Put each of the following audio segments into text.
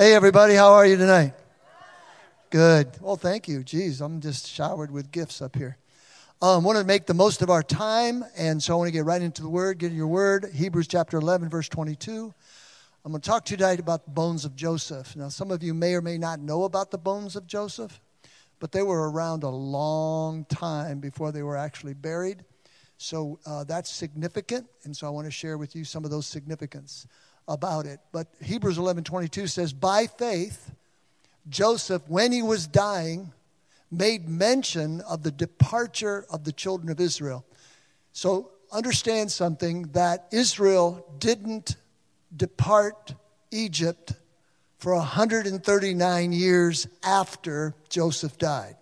Hey, everybody, how are you tonight? Good. Well, thank you. Geez, I'm just showered with gifts up here. I um, want to make the most of our time, and so I want to get right into the Word. Get your Word, Hebrews chapter 11, verse 22. I'm going to talk to you tonight about the bones of Joseph. Now, some of you may or may not know about the bones of Joseph, but they were around a long time before they were actually buried. So uh, that's significant, and so I want to share with you some of those significance about it. But Hebrews 11:22 says, "By faith, Joseph, when he was dying, made mention of the departure of the children of Israel." So understand something that Israel didn't depart Egypt for 139 years after Joseph died.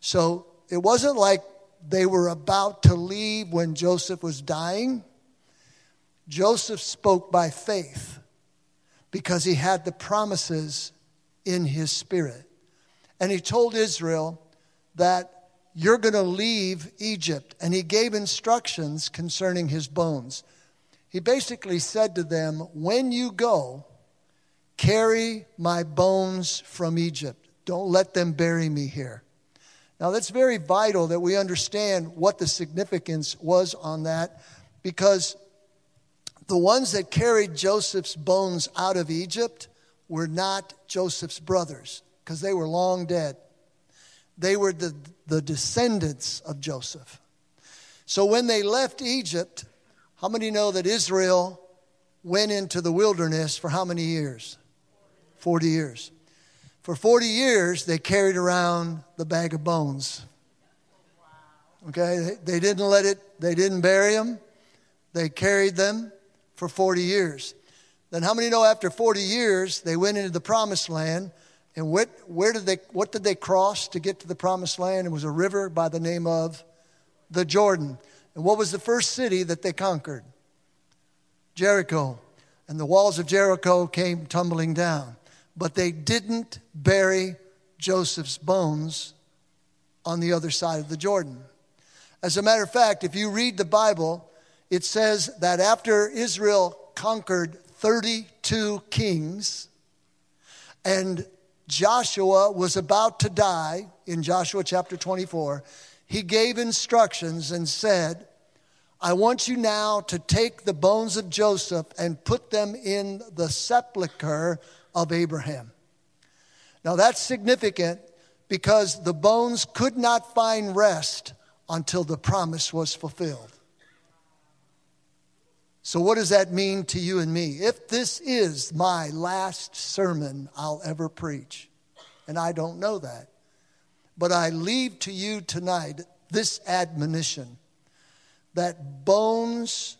So it wasn't like they were about to leave when Joseph was dying. Joseph spoke by faith because he had the promises in his spirit. And he told Israel that you're going to leave Egypt. And he gave instructions concerning his bones. He basically said to them, When you go, carry my bones from Egypt. Don't let them bury me here. Now, that's very vital that we understand what the significance was on that because the ones that carried Joseph's bones out of Egypt were not Joseph's brothers because they were long dead. They were the, the descendants of Joseph. So when they left Egypt, how many know that Israel went into the wilderness for how many years? 40 years. For 40 years, they carried around the bag of bones. Okay, they didn't let it, they didn't bury them, they carried them for 40 years. Then how many know after 40 years they went into the promised land and what, where did they, what did they cross to get to the promised land? It was a river by the name of the Jordan. And what was the first city that they conquered? Jericho. And the walls of Jericho came tumbling down. But they didn't bury Joseph's bones on the other side of the Jordan. As a matter of fact, if you read the Bible, it says that after Israel conquered 32 kings and Joshua was about to die in Joshua chapter 24, he gave instructions and said, I want you now to take the bones of Joseph and put them in the sepulchre of Abraham. Now that's significant because the bones could not find rest until the promise was fulfilled. So, what does that mean to you and me? If this is my last sermon I'll ever preach, and I don't know that, but I leave to you tonight this admonition that bones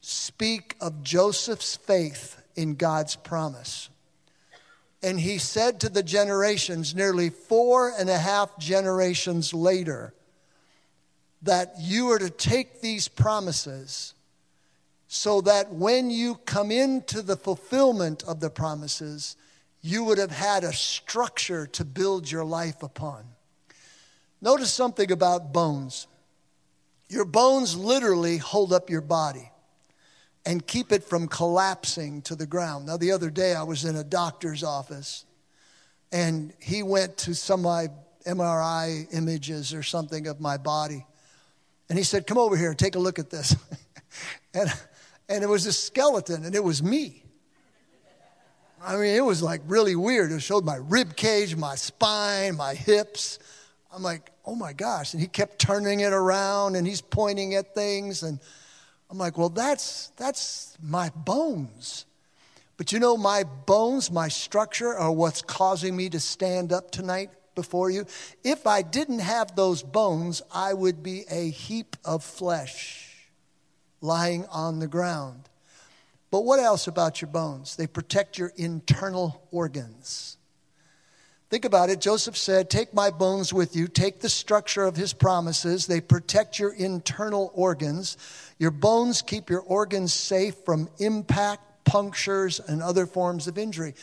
speak of Joseph's faith in God's promise. And he said to the generations, nearly four and a half generations later, that you are to take these promises so that when you come into the fulfillment of the promises, you would have had a structure to build your life upon. Notice something about bones. Your bones literally hold up your body and keep it from collapsing to the ground. Now, the other day I was in a doctor's office and he went to some of my MRI images or something of my body. And he said, Come over here take a look at this. and and it was a skeleton, and it was me. I mean, it was like really weird. It showed my rib cage, my spine, my hips. I'm like, oh my gosh. And he kept turning it around and he's pointing at things. And I'm like, well, that's, that's my bones. But you know, my bones, my structure are what's causing me to stand up tonight before you. If I didn't have those bones, I would be a heap of flesh lying on the ground. But what else about your bones? They protect your internal organs. Think about it. Joseph said, Take my bones with you. Take the structure of his promises. They protect your internal organs. Your bones keep your organs safe from impact, punctures, and other forms of injury.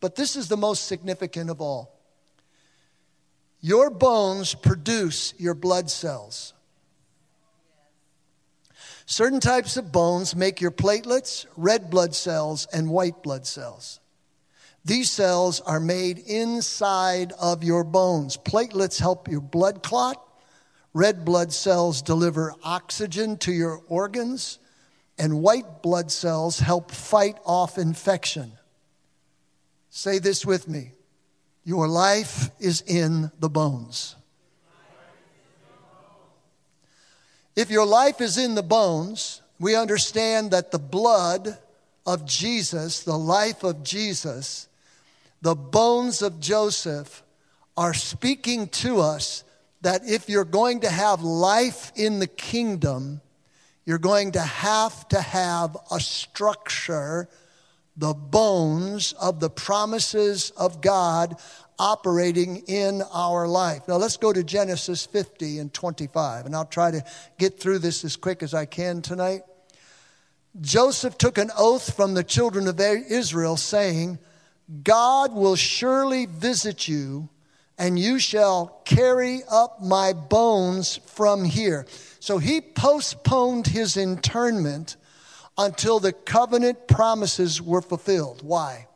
But this is the most significant of all. Your bones produce your blood cells. Certain types of bones make your platelets, red blood cells, and white blood cells. These cells are made inside of your bones. Platelets help your blood clot. Red blood cells deliver oxygen to your organs. And white blood cells help fight off infection. Say this with me Your life is in the bones. If your life is in the bones, we understand that the blood of Jesus, the life of Jesus, the bones of Joseph are speaking to us that if you're going to have life in the kingdom, you're going to have to have a structure, the bones of the promises of God operating in our life. Now let's go to Genesis 50 and 25, and I'll try to get through this as quick as I can tonight. Joseph took an oath from the children of Israel, saying, God will surely visit you, and you shall carry up my bones from here. So he postponed his internment until the covenant promises were fulfilled. Why?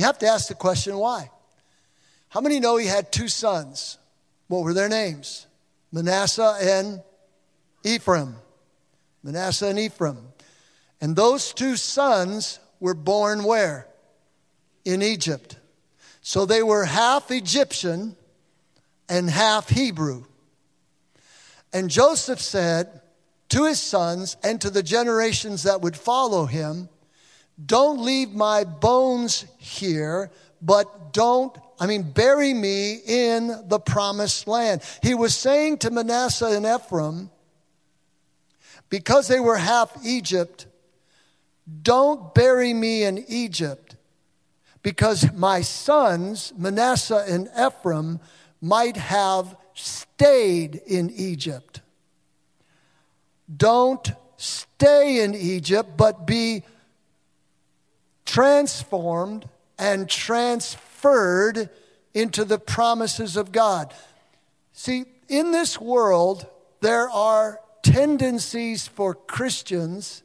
You have to ask the question why? How many know he had two sons? What were their names? Manasseh and Ephraim. Manasseh and Ephraim. And those two sons were born where? In Egypt. So they were half Egyptian and half Hebrew. And Joseph said to his sons and to the generations that would follow him, don't leave my bones here, but don't, I mean, bury me in the promised land. He was saying to Manasseh and Ephraim, because they were half Egypt, don't bury me in Egypt, because my sons, Manasseh and Ephraim, might have stayed in Egypt. Don't stay in Egypt, but be transformed and transferred into the promises of God. See, in this world, there are tendencies for Christians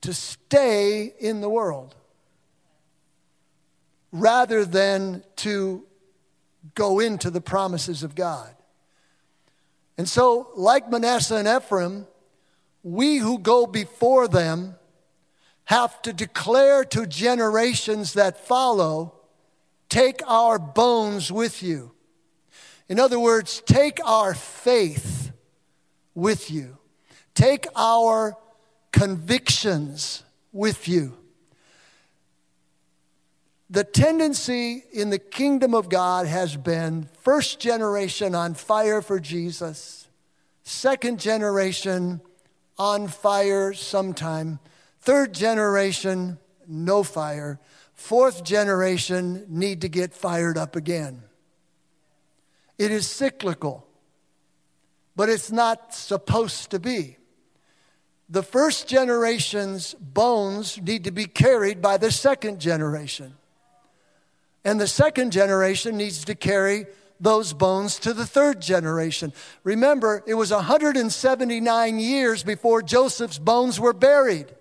to stay in the world rather than to go into the promises of God. And so, like Manasseh and Ephraim, we who go before them have to declare to generations that follow take our bones with you. In other words, take our faith with you, take our convictions with you. The tendency in the kingdom of God has been first generation on fire for Jesus, second generation on fire sometime Third generation, no fire. Fourth generation, need to get fired up again. It is cyclical, but it's not supposed to be. The first generation's bones need to be carried by the second generation. And the second generation needs to carry those bones to the third generation. Remember, it was 179 years before Joseph's bones were buried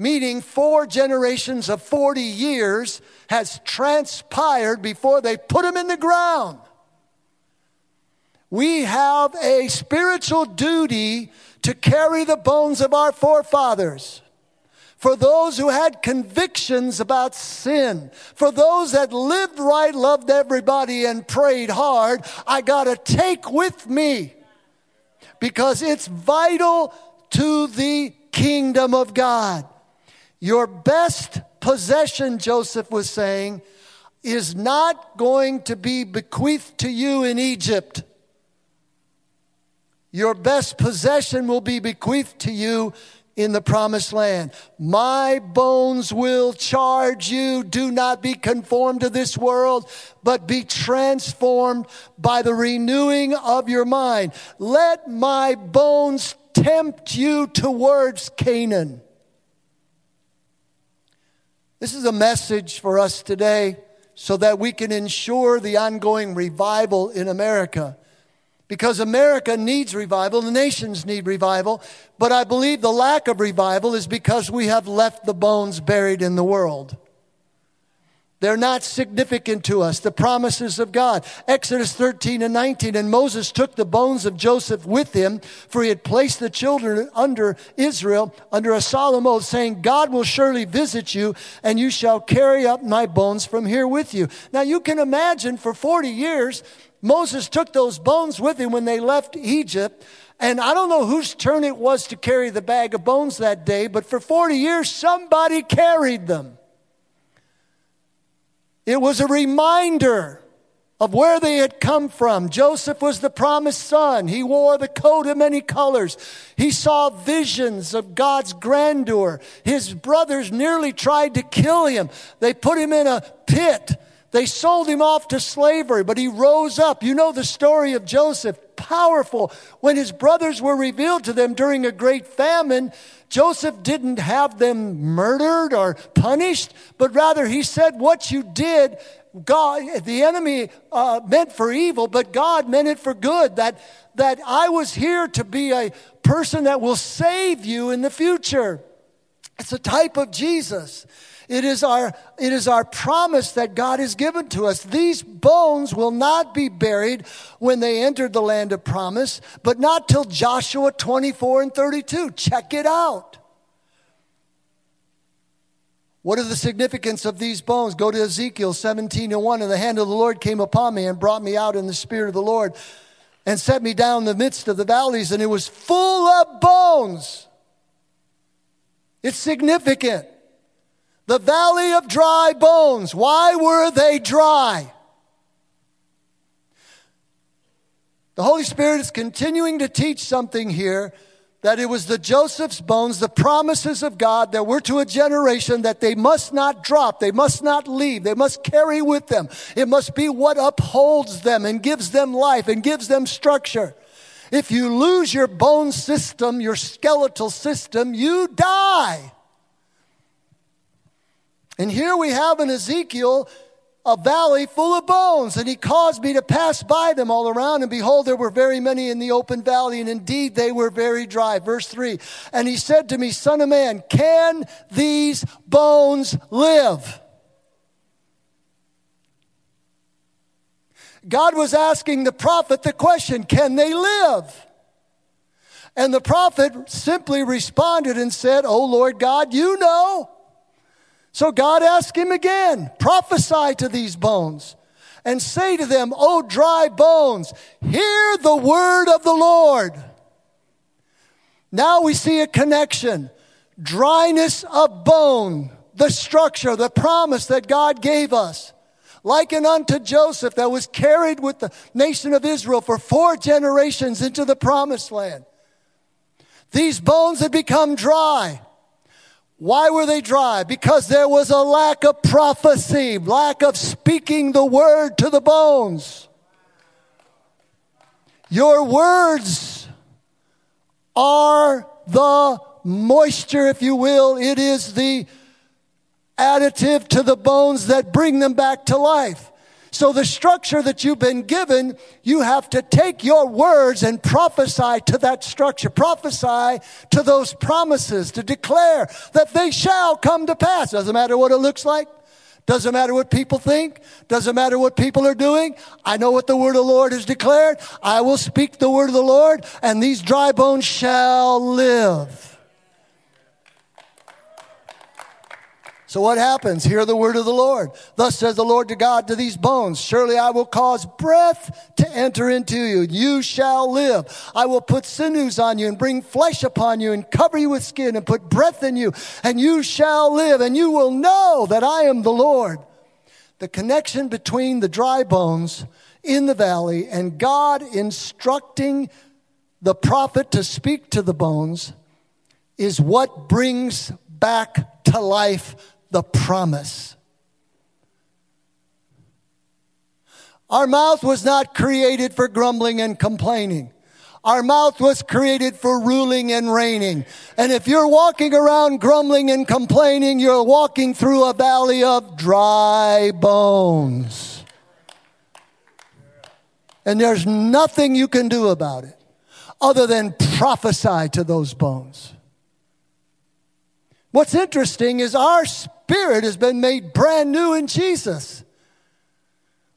meaning four generations of 40 years has transpired before they put him in the ground. We have a spiritual duty to carry the bones of our forefathers. For those who had convictions about sin, for those that lived right, loved everybody, and prayed hard, I got to take with me because it's vital to the kingdom of God. Your best possession, Joseph was saying, is not going to be bequeathed to you in Egypt. Your best possession will be bequeathed to you in the promised land. My bones will charge you. Do not be conformed to this world, but be transformed by the renewing of your mind. Let my bones tempt you towards Canaan. This is a message for us today so that we can ensure the ongoing revival in America. Because America needs revival, the nations need revival, but I believe the lack of revival is because we have left the bones buried in the world. They're not significant to us, the promises of God. Exodus 13 and 19. And Moses took the bones of Joseph with him, for he had placed the children under Israel under a solemn oath, saying, God will surely visit you, and you shall carry up my bones from here with you. Now you can imagine for 40 years, Moses took those bones with him when they left Egypt. And I don't know whose turn it was to carry the bag of bones that day, but for 40 years, somebody carried them. It was a reminder of where they had come from. Joseph was the promised son. He wore the coat of many colors. He saw visions of God's grandeur. His brothers nearly tried to kill him. They put him in a pit. They sold him off to slavery, but he rose up. You know the story of Joseph. Powerful. When his brothers were revealed to them during a great famine, Joseph didn't have them murdered or punished, but rather he said, What you did, God, the enemy uh, meant for evil, but God meant it for good. That, that I was here to be a person that will save you in the future. It's a type of Jesus. It is our, it is our promise that God has given to us. These bones will not be buried when they entered the land of promise, but not till Joshua 24 and 32. Check it out. What are the significance of these bones? Go to Ezekiel 17 and 1. And the hand of the Lord came upon me and brought me out in the spirit of the Lord and set me down in the midst of the valleys, and it was full of bones. It's significant. The valley of dry bones. Why were they dry? The Holy Spirit is continuing to teach something here that it was the Joseph's bones, the promises of God that were to a generation that they must not drop, they must not leave, they must carry with them. It must be what upholds them and gives them life and gives them structure. If you lose your bone system, your skeletal system, you die. And here we have in Ezekiel a valley full of bones, and he caused me to pass by them all around, and behold, there were very many in the open valley, and indeed they were very dry. Verse 3 And he said to me, Son of man, can these bones live? God was asking the prophet the question, Can they live? And the prophet simply responded and said, Oh Lord God, you know. So God asked him again, prophesy to these bones and say to them, O dry bones, hear the word of the Lord. Now we see a connection. Dryness of bone, the structure, the promise that God gave us. Likened unto Joseph that was carried with the nation of Israel for four generations into the promised land. These bones had become dry. Why were they dry? Because there was a lack of prophecy, lack of speaking the word to the bones. Your words are the moisture, if you will. It is the additive to the bones that bring them back to life. So the structure that you've been given, you have to take your words and prophesy to that structure. Prophesy to those promises to declare that they shall come to pass. Doesn't matter what it looks like. Doesn't matter what people think. Doesn't matter what people are doing. I know what the word of the Lord has declared. I will speak the word of the Lord and these dry bones shall live. So what happens? Hear the word of the Lord. Thus says the Lord to God to these bones, surely I will cause breath to enter into you. You shall live. I will put sinews on you and bring flesh upon you and cover you with skin and put breath in you and you shall live and you will know that I am the Lord. The connection between the dry bones in the valley and God instructing the prophet to speak to the bones is what brings back to life the promise. Our mouth was not created for grumbling and complaining. Our mouth was created for ruling and reigning. And if you're walking around grumbling and complaining, you're walking through a valley of dry bones. And there's nothing you can do about it other than prophesy to those bones. What's interesting is our spirit has been made brand new in Jesus.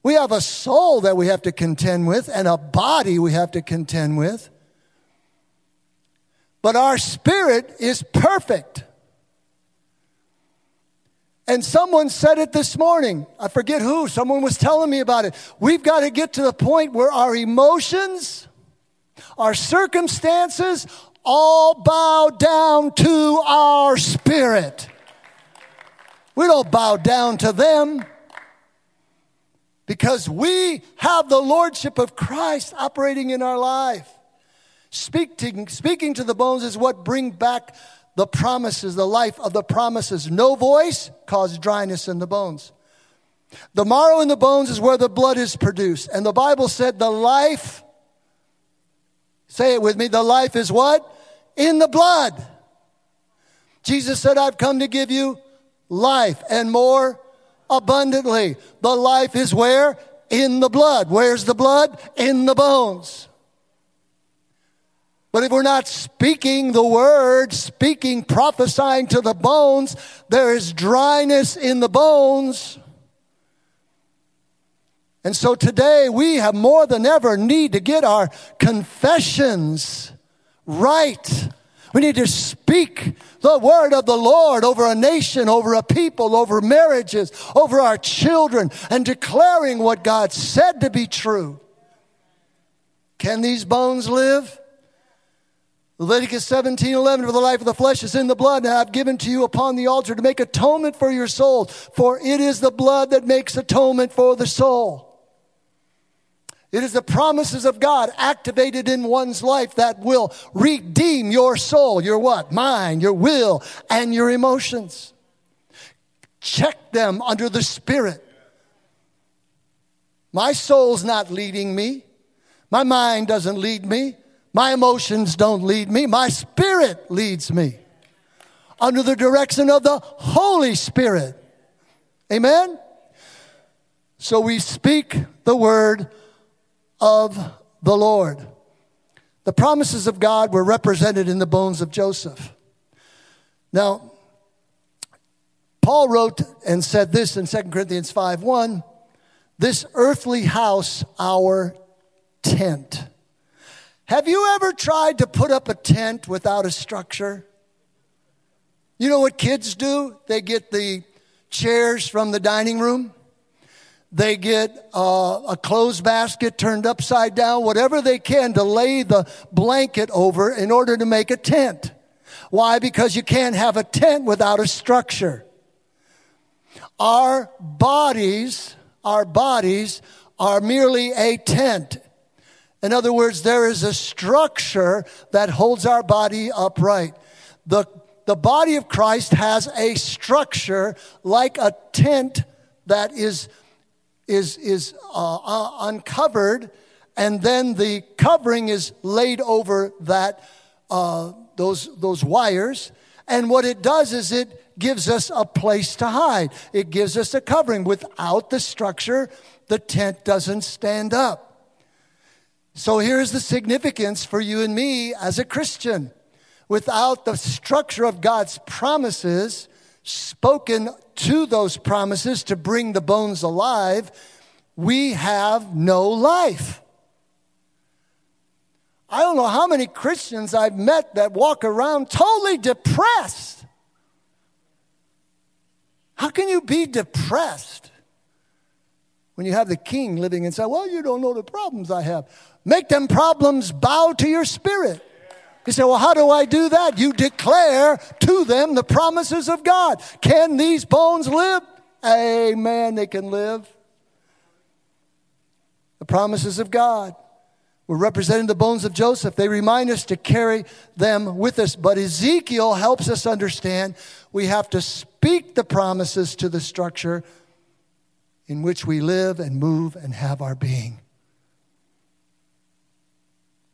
We have a soul that we have to contend with and a body we have to contend with. But our spirit is perfect. And someone said it this morning. I forget who. Someone was telling me about it. We've got to get to the point where our emotions, our circumstances, all bow down to our spirit. We don't bow down to them because we have the lordship of Christ operating in our life. Speaking, speaking to the bones is what bring back the promises, the life of the promises. No voice causes dryness in the bones. The marrow in the bones is where the blood is produced. And the Bible said the life, say it with me, the life is what? In the blood. Jesus said, I've come to give you life and more abundantly. The life is where? In the blood. Where's the blood? In the bones. But if we're not speaking the word, speaking, prophesying to the bones, there is dryness in the bones. And so today we have more than ever need to get our confessions right. We need to speak the word of the Lord over a nation, over a people, over marriages, over our children, and declaring what God said to be true. Can these bones live? Leviticus 17, 11, for the life of the flesh is in the blood, and I have given to you upon the altar to make atonement for your soul, for it is the blood that makes atonement for the soul. It is the promises of God activated in one's life that will redeem your soul, your what? Mind, your will, and your emotions. Check them under the Spirit. My soul's not leading me. My mind doesn't lead me. My emotions don't lead me, my spirit leads me under the direction of the Holy Spirit. Amen? So we speak the word of the Lord. The promises of God were represented in the bones of Joseph. Now, Paul wrote and said this in 2 Corinthians 5 1 This earthly house, our tent. Have you ever tried to put up a tent without a structure? You know what kids do? They get the chairs from the dining room. They get uh, a clothes basket turned upside down, whatever they can to lay the blanket over in order to make a tent. Why? Because you can't have a tent without a structure. Our bodies, our bodies are merely a tent. In other words, there is a structure that holds our body upright. The, the body of Christ has a structure like a tent that is, is, is uh, uh, uncovered, and then the covering is laid over that, uh, those, those wires. And what it does is it gives us a place to hide. It gives us a covering. Without the structure, the tent doesn't stand up. So here's the significance for you and me as a Christian. Without the structure of God's promises spoken to those promises to bring the bones alive, we have no life. I don't know how many Christians I've met that walk around totally depressed. How can you be depressed when you have the king living inside? Well, you don't know the problems I have. Make them problems bow to your spirit. You say, well, how do I do that? You declare to them the promises of God. Can these bones live? Amen, they can live. The promises of God. We're representing the bones of Joseph. They remind us to carry them with us. But Ezekiel helps us understand we have to speak the promises to the structure in which we live and move and have our being.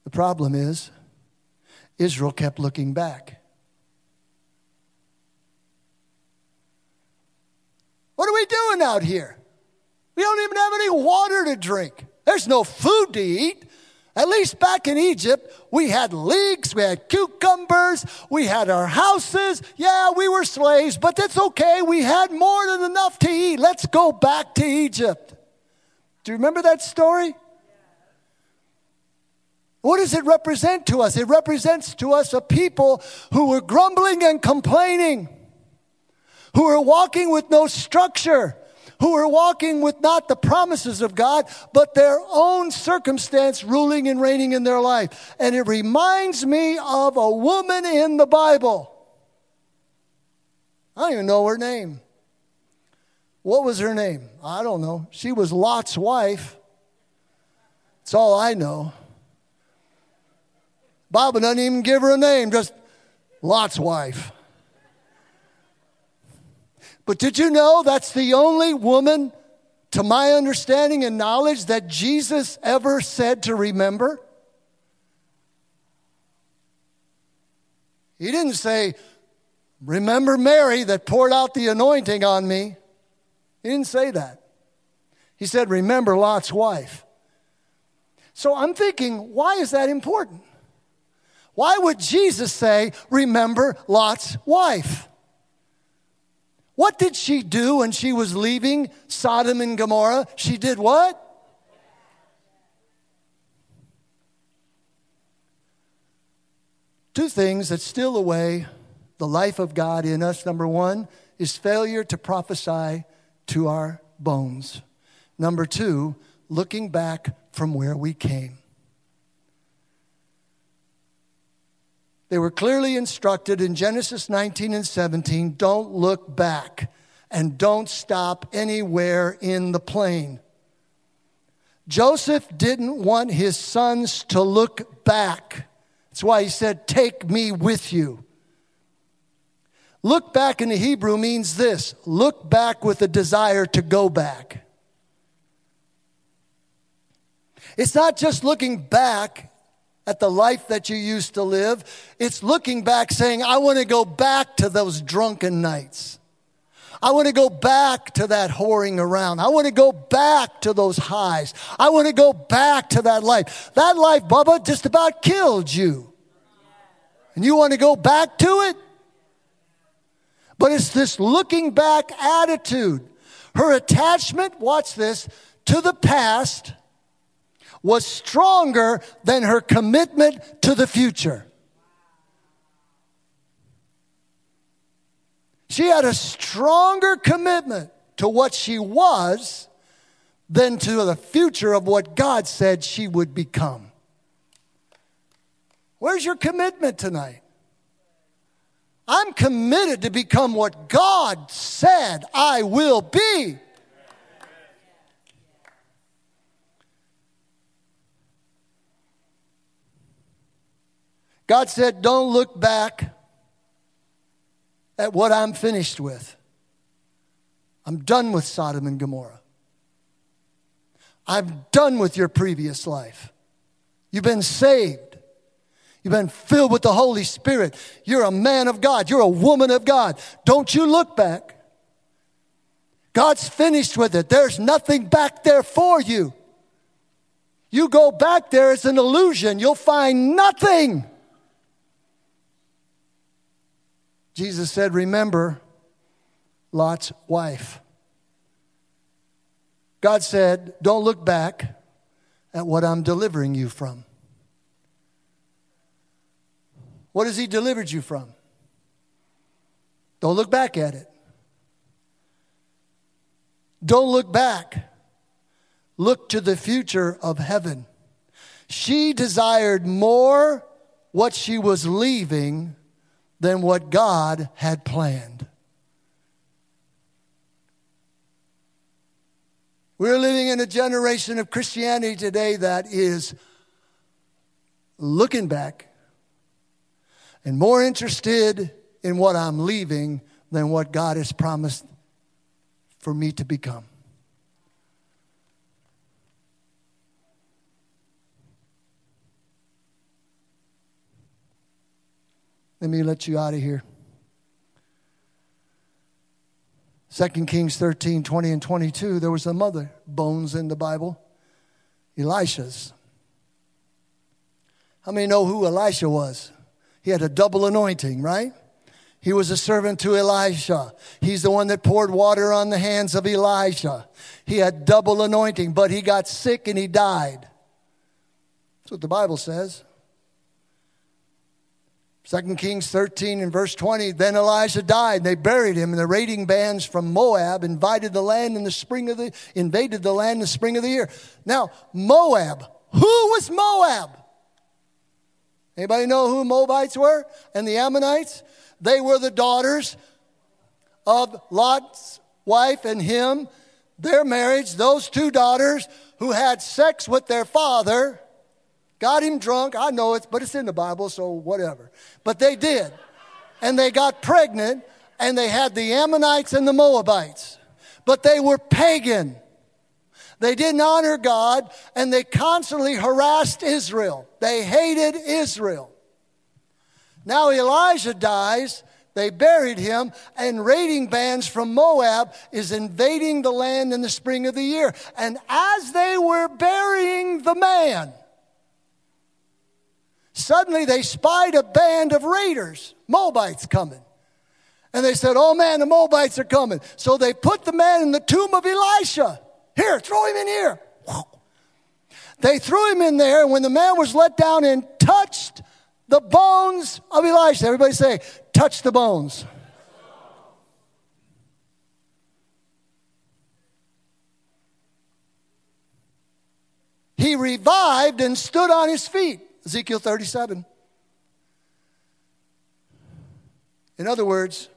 The problem is, Israel kept looking back. What are we doing out here? We don't even have any water to drink. There's no food to eat. At least back in Egypt, we had leeks, we had cucumbers, we had our houses. Yeah, we were slaves, but that's okay. We had more than enough to eat. Let's go back to Egypt. Do you remember that story? What does it represent to us? It represents to us a people who were grumbling and complaining, who were walking with no structure, who were walking with not the promises of God, but their own circumstance ruling and reigning in their life. And it reminds me of a woman in the Bible. I don't even know her name. What was her name? I don't know. She was Lot's wife. That's all I know. Bible doesn't even give her a name, just Lot's wife. But did you know that's the only woman, to my understanding and knowledge, that Jesus ever said to remember? He didn't say, Remember Mary that poured out the anointing on me. He didn't say that. He said, Remember Lot's wife. So I'm thinking, why is that important? Why would Jesus say, Remember Lot's wife? What did she do when she was leaving Sodom and Gomorrah? She did what? Two things that steal away the life of God in us. Number one is failure to prophesy to our bones. Number two, looking back from where we came. They were clearly instructed in Genesis 19 and 17 don't look back and don't stop anywhere in the plain. Joseph didn't want his sons to look back. That's why he said, Take me with you. Look back in the Hebrew means this look back with a desire to go back. It's not just looking back at the life that you used to live. It's looking back saying, I want to go back to those drunken nights. I want to go back to that whoring around. I want to go back to those highs. I want to go back to that life. That life, Bubba, just about killed you. And you want to go back to it? But it's this looking back attitude. Her attachment, watch this, to the past was stronger than her commitment to the future. She had a stronger commitment to what she was than to the future of what God said she would become. Where's your commitment tonight? I'm committed to become what God said I will be. God said, Don't look back at what I'm finished with. I'm done with Sodom and Gomorrah. I'm done with your previous life. You've been saved. You've been filled with the Holy Spirit. You're a man of God. You're a woman of God. Don't you look back. God's finished with it. There's nothing back there for you. You go back there, it's an illusion. You'll find nothing. Jesus said, Remember Lot's wife. God said, Don't look back at what I'm delivering you from. What has He delivered you from? Don't look back at it. Don't look back. Look to the future of heaven. She desired more what she was leaving than what God had planned. We're living in a generation of Christianity today that is looking back and more interested in what I'm leaving than what God has promised for me to become. Let me let you out of here. 2 Kings 13, 20 and 22, there was some other bones in the Bible. Elisha's. How many know who Elisha was? He had a double anointing, right? He was a servant to Elisha. He's the one that poured water on the hands of Elijah. He had double anointing, but he got sick and he died. That's what the Bible says. 2 Kings 13 and verse 20, then Elijah died. And they buried him, and the raiding bands from Moab invaded the land in the spring of the invaded the land in the spring of the year. Now, Moab, who was Moab? Anybody know who Moabites were and the Ammonites? They were the daughters of Lot's wife and him, their marriage, those two daughters who had sex with their father, got him drunk. I know it, but it's in the Bible, so whatever. But they did. And they got pregnant, and they had the Ammonites and the Moabites. But they were pagan. They didn't honor God, and they constantly harassed Israel. They hated Israel. Now Elijah dies, they buried him, and raiding bands from Moab is invading the land in the spring of the year. And as they were burying the man, suddenly they spied a band of raiders, Moabites coming. And they said, Oh man, the Moabites are coming. So they put the man in the tomb of Elisha. Here, throw him in here. They threw him in there, and when the man was let down and touched the bones of Elisha. Everybody say, touch the bones. He revived and stood on his feet. Ezekiel 37. In other words,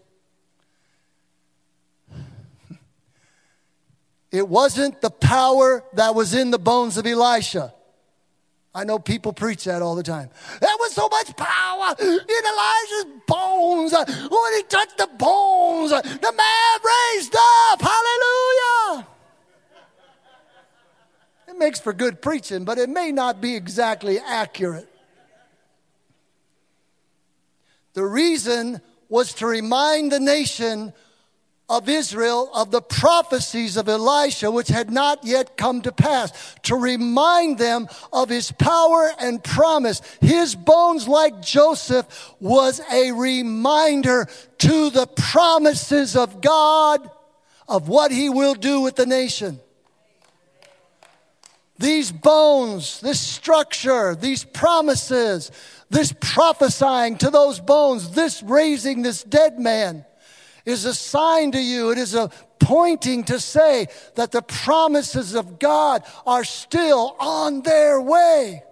it wasn't the power that was in the bones of Elisha. I know people preach that all the time. There was so much power in Elijah's bones. When he touched the bones, the man raised up. Hallelujah. It makes for good preaching, but it may not be exactly accurate. The reason was to remind the nation of Israel of the prophecies of Elisha, which had not yet come to pass, to remind them of his power and promise. His bones, like Joseph, was a reminder to the promises of God of what he will do with the nation. These bones, this structure, these promises, this prophesying to those bones, this raising this dead man is a sign to you. It is a pointing to say that the promises of God are still on their way.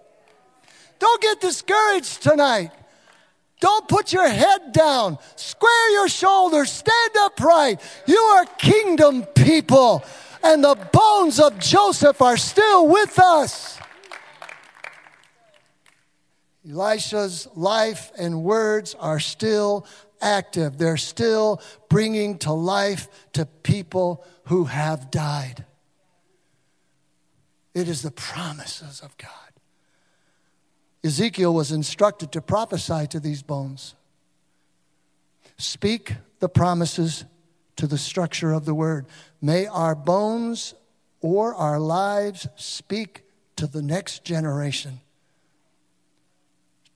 Don't get discouraged tonight. Don't put your head down. Square your shoulders. Stand upright. You are kingdom people. And the bones of Joseph are still with us. Elisha's life and words are still active. They're still bringing to life to people who have died. It is the promises of God. Ezekiel was instructed to prophesy to these bones. Speak the promises to the structure of the word. May our bones or our lives speak to the next generation.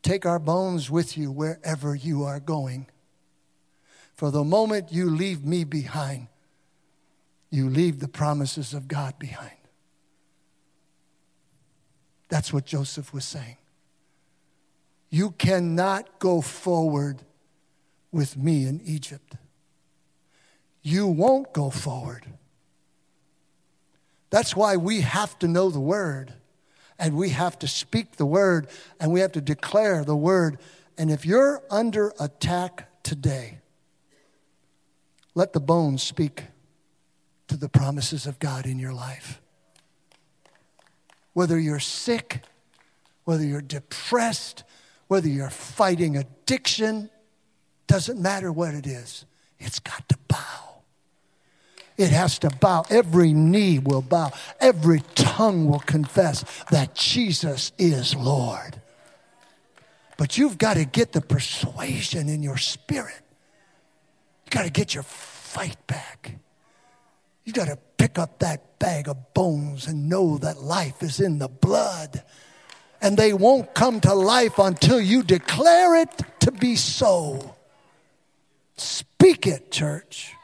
Take our bones with you wherever you are going. For the moment you leave me behind, you leave the promises of God behind. That's what Joseph was saying. You cannot go forward with me in Egypt. You won't go forward. That's why we have to know the word and we have to speak the word and we have to declare the word. And if you're under attack today, let the bones speak to the promises of God in your life. Whether you're sick, whether you're depressed, whether you're fighting addiction, doesn't matter what it is, it's got to bow. It has to bow. Every knee will bow. Every tongue will confess that Jesus is Lord. But you've got to get the persuasion in your spirit You've got to get your fight back. You've got to pick up that bag of bones and know that life is in the blood. And they won't come to life until you declare it to be so. Speak it, church.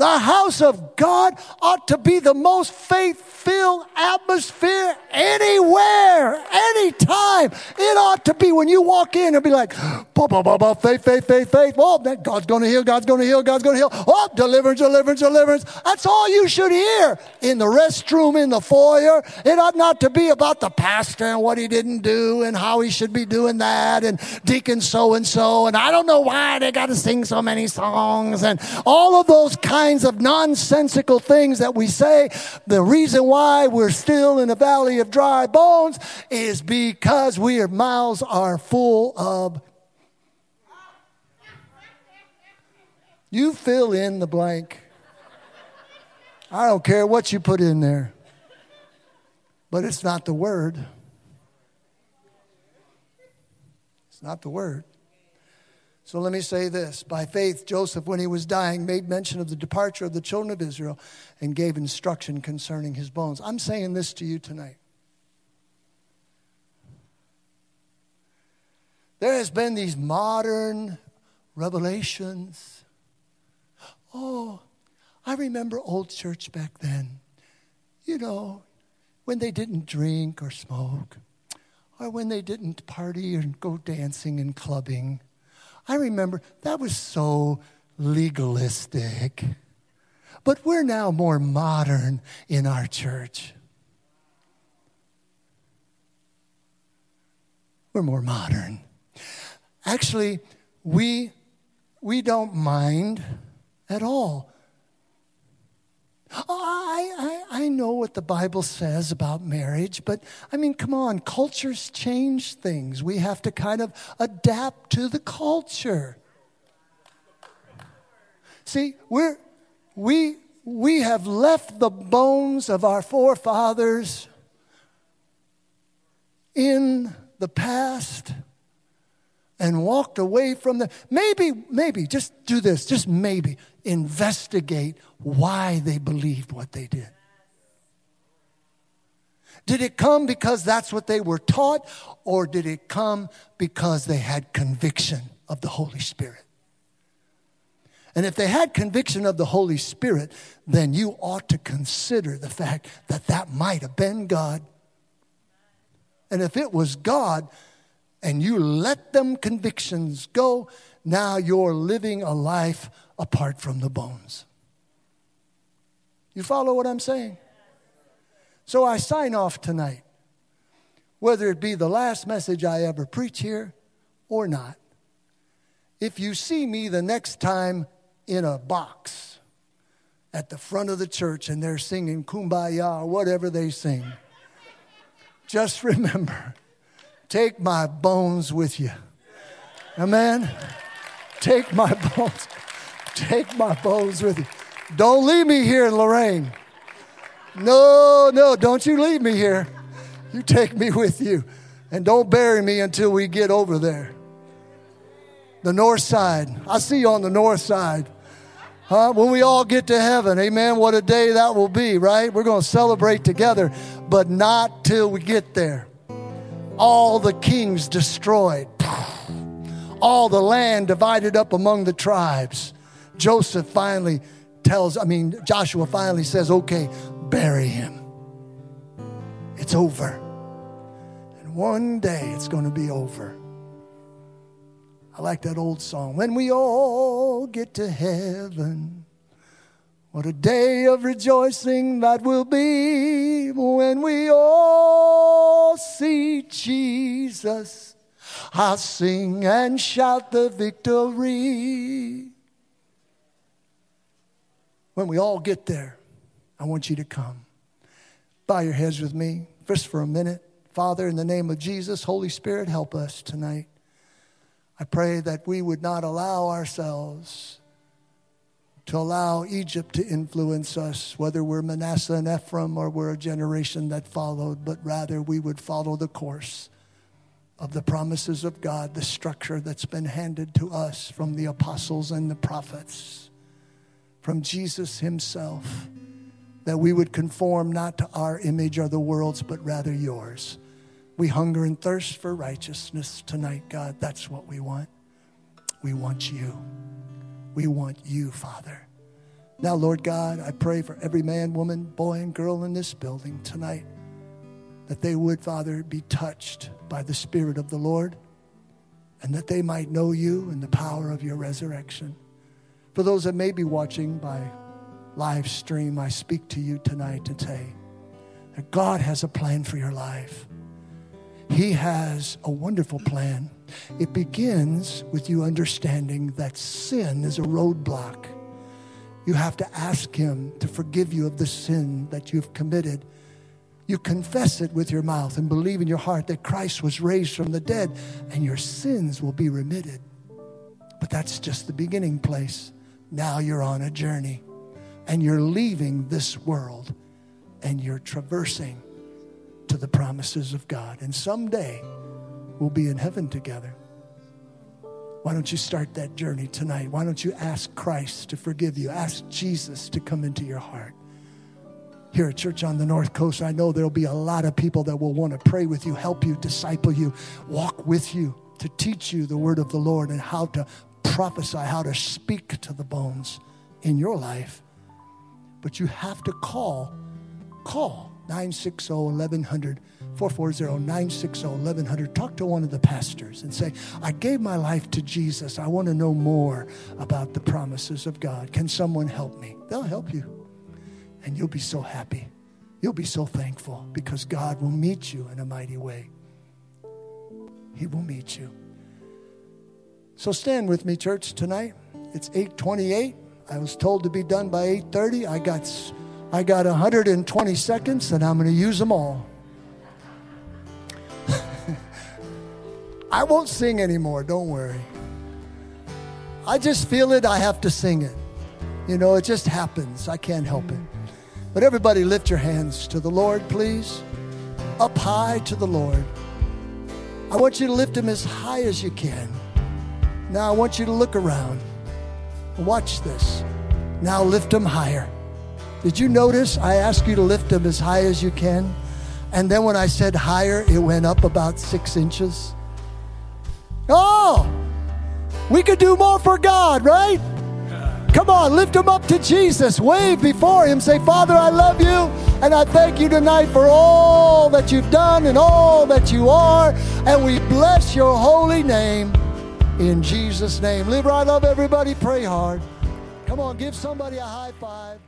The house of God ought to be the most faith filled atmosphere anywhere, anytime. It ought to be when you walk in and be like, bah, bah, bah, bah, faith, faith, faith, faith. Oh, God's going to heal, God's going to heal, God's going to heal. Oh, deliverance, deliverance, deliverance. That's all you should hear in the restroom, in the foyer. It ought not to be about the pastor and what he didn't do and how he should be doing that and deacon so and so. And I don't know why they got to sing so many songs and all of those kinds kinds of nonsensical things that we say. The reason why we're still in a valley of dry bones is because we, our mouths are full of. You fill in the blank. I don't care what you put in there, but it's not the word. It's not the word. So let me say this. By faith, Joseph, when he was dying, made mention of the departure of the children of Israel and gave instruction concerning his bones. I'm saying this to you tonight. There has been these modern revelations. Oh, I remember old church back then. You know, when they didn't drink or smoke, or when they didn't party and go dancing and clubbing I remember that was so legalistic. But we're now more modern in our church. We're more modern. Actually, we, we don't mind at all Oh, I, I, I know what the Bible says about marriage, but I mean, come on, cultures change things. We have to kind of adapt to the culture. See, we're, we, we have left the bones of our forefathers in the past and walked away from them. Maybe, maybe, just do this, just maybe investigate why they believed what they did. Did it come because that's what they were taught, or did it come because they had conviction of the Holy Spirit? And if they had conviction of the Holy Spirit, then you ought to consider the fact that that might have been God. And if it was God and you let them convictions go, now you're living a life apart from the bones. You follow what I'm saying? So I sign off tonight, whether it be the last message I ever preach here or not. If you see me the next time in a box at the front of the church and they're singing kumbaya or whatever they sing, just remember take my bones with you. Amen? Take my bones. Take my bones with you. Don't leave me here in Lorain. No, no, don't you leave me here. You take me with you. And don't bury me until we get over there. The north side. I see you on the north side. Huh? When we all get to heaven, amen. What a day that will be, right? We're going to celebrate together, but not till we get there. All the kings destroyed, all the land divided up among the tribes. Joseph finally tells, I mean, Joshua finally says, okay, bury him. It's over. And one day it's going to be over. I like that old song. When we all get to heaven, what a day of rejoicing that will be when we all see Jesus. I'll sing and shout the victory. When we all get there, I want you to come. Bow your heads with me just for a minute. Father, in the name of Jesus, Holy Spirit, help us tonight. I pray that we would not allow ourselves to allow Egypt to influence us, whether we're Manasseh and Ephraim or we're a generation that followed, but rather we would follow the course of the promises of God, the structure that's been handed to us from the apostles and the prophets from Jesus Himself, that we would conform not to our image or the world's, but rather yours. We hunger and thirst for righteousness tonight, God. That's what we want. We want you. We want you, Father. Now, Lord God, I pray for every man, woman, boy, and girl in this building tonight that they would, Father, be touched by the Spirit of the Lord and that they might know you and the power of your resurrection. For those that may be watching by live stream, I speak to you tonight and say that God has a plan for your life. He has a wonderful plan. It begins with you understanding that sin is a roadblock. You have to ask Him to forgive you of the sin that you've committed. You confess it with your mouth and believe in your heart that Christ was raised from the dead, and your sins will be remitted. But that's just the beginning place. Now you're on a journey, and you're leaving this world, and you're traversing to the promises of God. And someday we'll be in heaven together. Why don't you start that journey tonight? Why don't you ask Christ to forgive you? Ask Jesus to come into your heart. Here at Church on the North Coast, I know there'll be a lot of people that will want to pray with you, help you, disciple you, walk with you, to teach you the word of the Lord and how to prophesy, how to speak to the bones in your life. But you have to call, call 960 1100. 440 960 1100. Talk to one of the pastors and say, I gave my life to Jesus. I want to know more about the promises of God. Can someone help me? They'll help you. And you'll be so happy. You'll be so thankful because God will meet you in a mighty way. He will meet you. So stand with me, church, tonight. It's 828. I was told to be done by 830. I got I got 120 seconds and I'm going to use them all. I won't sing anymore, don't worry. I just feel it, I have to sing it. You know, it just happens. I can't help it. But everybody lift your hands to the Lord, please. Up high to the Lord. I want you to lift him as high as you can. Now I want you to look around. Watch this. Now lift him higher. Did you notice I asked you to lift them as high as you can? And then when I said higher, it went up about six inches. Oh, we could do more for God, right? Come on, lift them up to Jesus. Wave before Him. Say, Father, I love you. And I thank you tonight for all that you've done and all that you are. And we bless your holy name in Jesus' name. Live right, love everybody. Pray hard. Come on, give somebody a high five.